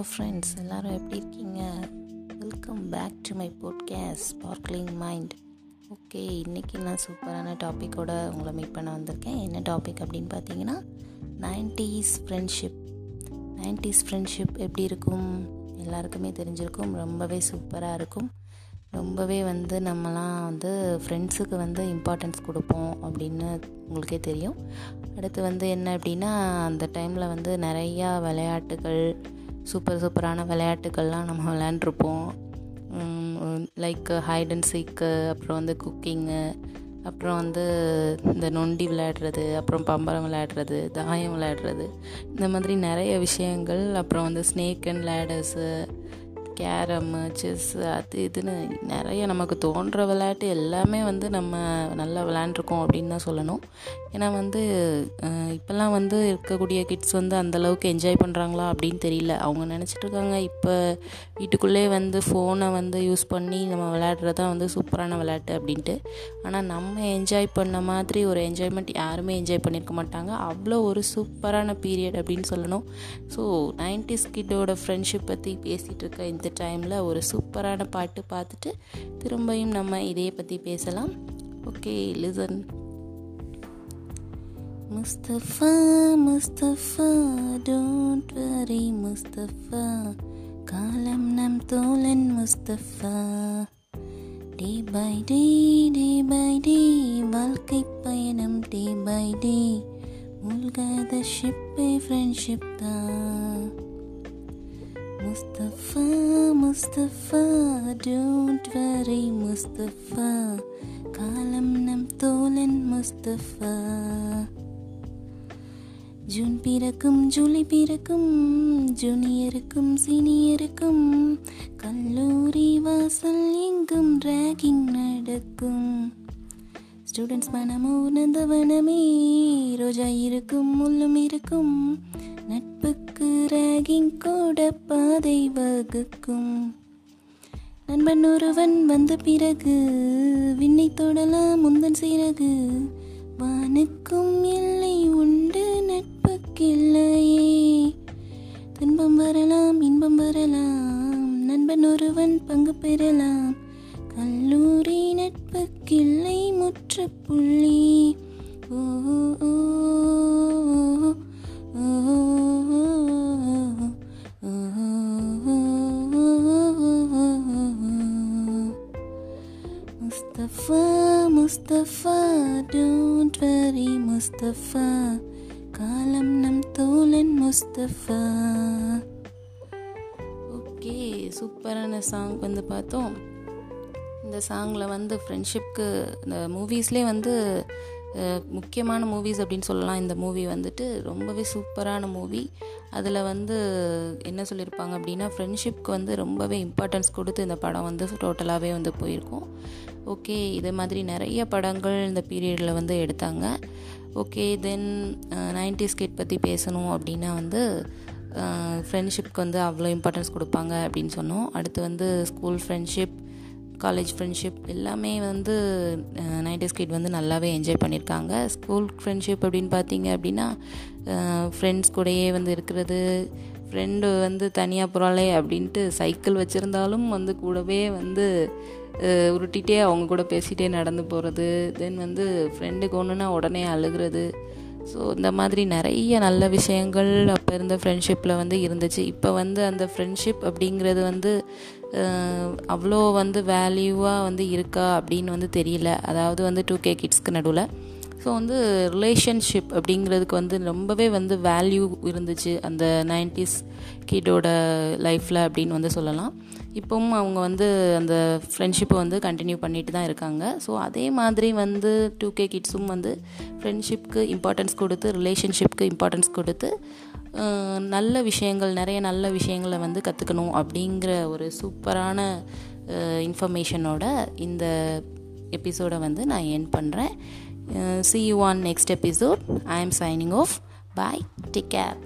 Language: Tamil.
ஹலோ ஃப்ரெண்ட்ஸ் எல்லோரும் எப்படி இருக்கீங்க? Welcome back to my podcast Sparkling Mind okay இன்றைக்கி நான் சூப்பரான டாப்பிக்கோட உங்களை மீட் பண்ண வந்திருக்கேன். என்ன டாபிக் அப்படின்னு பார்த்தீங்கன்னா நைன்டீஸ் ஃப்ரெண்ட்ஷிப் நைன்டீஸ் ஃப்ரெண்ட்ஷிப் எப்படி இருக்கும்? எல்லாருக்குமே தெரிஞ்சிருக்கும் ரொம்பவே சூப்பராக இருக்கும். ரொம்பவே வந்து நம்மலாம் வந்து ஃப்ரெண்ட்ஸுக்கு வந்து இம்பார்ட்டன்ஸ் கொடுப்போம் அப்படின்னு உங்களுக்கே தெரியும். அடுத்து வந்து என்ன அப்படின்னா அந்த டைமில் வந்து நிறையா விளையாட்டுகள் சூப்பர் சூப்பரான விளையாட்டுகள்லாம் நம்ம விளையாண்டுருப்போம். லைக் ஹைட் அண்ட் சீக்கு அப்புறம் வந்து குக்கிங்கு அப்புறம் வந்து இந்த நொண்டி விளையாடுறது அப்புறம் பம்பரம் விளையாடுறது தாயம் விளையாடுறது இந்த மாதிரி நிறைய விஷயங்கள் அப்புறம் வந்து snake and ladders carrom chess அது இதுன்னு நிறைய நமக்கு தோன்ற விளையாட்டு எல்லாமே வந்து நம்ம நல்லா விளையாண்டுருக்கோம் அப்படின்னு தான் சொல்லணும். ஏன்னா வந்து இப்போல்லாம் வந்து இருக்கக்கூடிய கிட்ஸ் வந்து அந்தளவுக்கு என்ஜாய் பண்ணுறாங்களா அப்படின்னு தெரியல. அவங்க நினச்சிட்டு இருக்காங்க இப்போ வீட்டுக்குள்ளே வந்து ஃபோனை வந்து யூஸ் பண்ணி நம்ம விளையாடுறது தான் வந்து சூப்பரான விளையாட்டு அப்படின்ட்டு. ஆனால் நம்ம என்ஜாய் பண்ண மாதிரி ஒரு என்ஜாய்மெண்ட் யாருமே என்ஜாய் பண்ணியிருக்க மாட்டாங்க. அவ்வளோ ஒரு சூப்பரான பீரியட் அப்படின்னு சொல்லணும். ஸோ நைன்டிஸ் கிட்டோட ஃப்ரெண்ட்ஷிப் பற்றி பேசிகிட்டு இருக்க இந்த டைமில் ஒரு சூப்பரான பாட்டு பார்த்துட்டு திரும்பியும் நம்ம இதையை பற்றி பேசலாம். Okay listen Mustafa Mustafa don't worry Mustafa காலம் நம் தோழன் Mustafa day by day day by day வாழ்க்கை பயணம் டே பை டே மூழ்காத ஷிப்பே ஃப்ரெண்ட்ஷிப் தான். முஸ்தஃபா முஸ்தஃபா டோன்ட் வரி முஸ்தஃபா காலம் நம் தோழன் முஸ்தஃபா ஜூன் பிறக்கும் ஜூலை பிறக்கும் ஜூனியருக்கும் சீனியருக்கும் கல்லூரி வாசல் எங்கும் ரேகிங் நடக்கும் ஸ்டூடெண்ட்ஸ் மனமோ உணர்ந்தவனமே ரோஜா இருக்கும் முள்ளும் இருக்கும் நட்புக்கு பிறகின் கூட பாதை வகுக்கும். நண்பன் ஒருவன் வந்த பிறகு விண்ணை தொடலாம் முந்தன் சிறகு. வானுக்கும் எல்லை உண்டு நட்புக்கில்லையே. துன்பம் வரலாம் இன்பம் வரலாம் நண்பன் ஒருவன் பங்கு பெறலாம். கல்லூரி நட்புக்கில்லை முற்றுப்புள்ளி. முஸ்தஃபா முஸ்தஃபா டோன்ட் வரி முஸ்தஃபா காலம் நம் தோழன் முஸ்தஃபா ஓகே சூப்பரான சாங் வந்து பார்த்தோம். இந்த சாங்கில் வந்து ஃப்ரெண்ட்ஷிப்க்கு இந்த மூவிஸ்லேயே வந்து முக்கியமான மூவிஸ் அப்படின்னு சொல்லலாம். இந்த மூவி வந்துட்டு ரொம்பவே சூப்பரான மூவி அதில் வந்து என்ன சொல்லியிருப்பாங்க அப்படின்னா ஃப்ரெண்ட்ஷிப்க்கு வந்து ரொம்பவே இம்பார்ட்டன்ஸ் கொடுத்து இந்த படம் வந்து டோட்டலாகவே வந்து போயிருக்கும். ஓகே இதே மாதிரி நிறைய படங்கள் இந்த பீரியடில் வந்து எடுத்தாங்க. ஓகே தென் நைன்டி ஸ்கிட் பற்றி பேசணும் அப்படின்னா வந்து ஃப்ரெண்ட்ஷிப்க்கு வந்து அவ்வளோ இம்பார்ட்டன்ஸ் கொடுப்பாங்க அப்படின்னு சொன்னோம். அடுத்து வந்து ஸ்கூல் ஃப்ரெண்ட்ஷிப் காலேஜ் ஃப்ரெண்ட்ஷிப் எல்லாமே வந்து நைன்டிஸ் கிட் வந்து நல்லாவே என்ஜாய் பண்ணியிருக்காங்க ஸ்கூல் ஃப்ரெண்ட்ஷிப் அப்படின்னு பார்த்தீங்க அப்படின்னா ஃப்ரெண்ட்ஸ் கூடயே வந்து இருக்கிறது ஃப்ரெண்டு வந்து தனியாக போகிறாளே அப்படின்ட்டு சைக்கிள் வச்சுருந்தாலும் வந்து கூடவே வந்து உருட்டிகிட்டே அவங்க கூட பேசிகிட்டே நடந்து போகிறது தென் வந்து ஃப்ரெண்டுக்கு ஒன்றுனா உடனே அழுகிறது ஸோ இந்த மாதிரி நிறைய நல்ல விஷயங்கள் அப்போ இருந்த ஃப்ரெண்ட்ஷிப்பில் வந்து இருந்துச்சு. இப்போ வந்து அந்த ஃப்ரெண்ட்ஷிப் அப்படிங்கிறது வந்து அவ்வளோ வந்து வேல்யூவாக வந்து இருக்கா அப்படின்னு வந்து தெரியல. அதாவது வந்து டூ கே கிட்ஸ்க்கு நடுவில். ஸோ வந்து ரிலேஷன்ஷிப் அப்படிங்கிறதுக்கு வந்து ரொம்பவே வந்து வேல்யூ இருந்துச்சு அந்த நைன்டிஸ் கிட்டோட லைஃப்பில் அப்படின்னு வந்து சொல்லலாம். இப்போவும் அவங்க வந்து அந்த ஃப்ரெண்ட்ஷிப்பை வந்து கண்டினியூ பண்ணிட்டு தான் இருக்காங்க. ஸோ அதே மாதிரி வந்து டூ கே கிட்ஸும் வந்து ஃப்ரெண்ட்ஷிப்க்கு இம்பார்ட்டன்ஸ் கொடுத்து ரிலேஷன்ஷிப்க்கு இம்பார்ட்டன்ஸ் கொடுத்து நல்ல விஷயங்கள் நிறைய நல்ல விஷயங்களை வந்து கற்றுக்கணும் அப்படிங்கிற ஒரு சூப்பரான இன்ஃபர்மேஷனோட இந்த எபிசோடை வந்து நான் என் பண்ணுறேன் Uh, see you on next episode. I am signing off. Bye. Take care.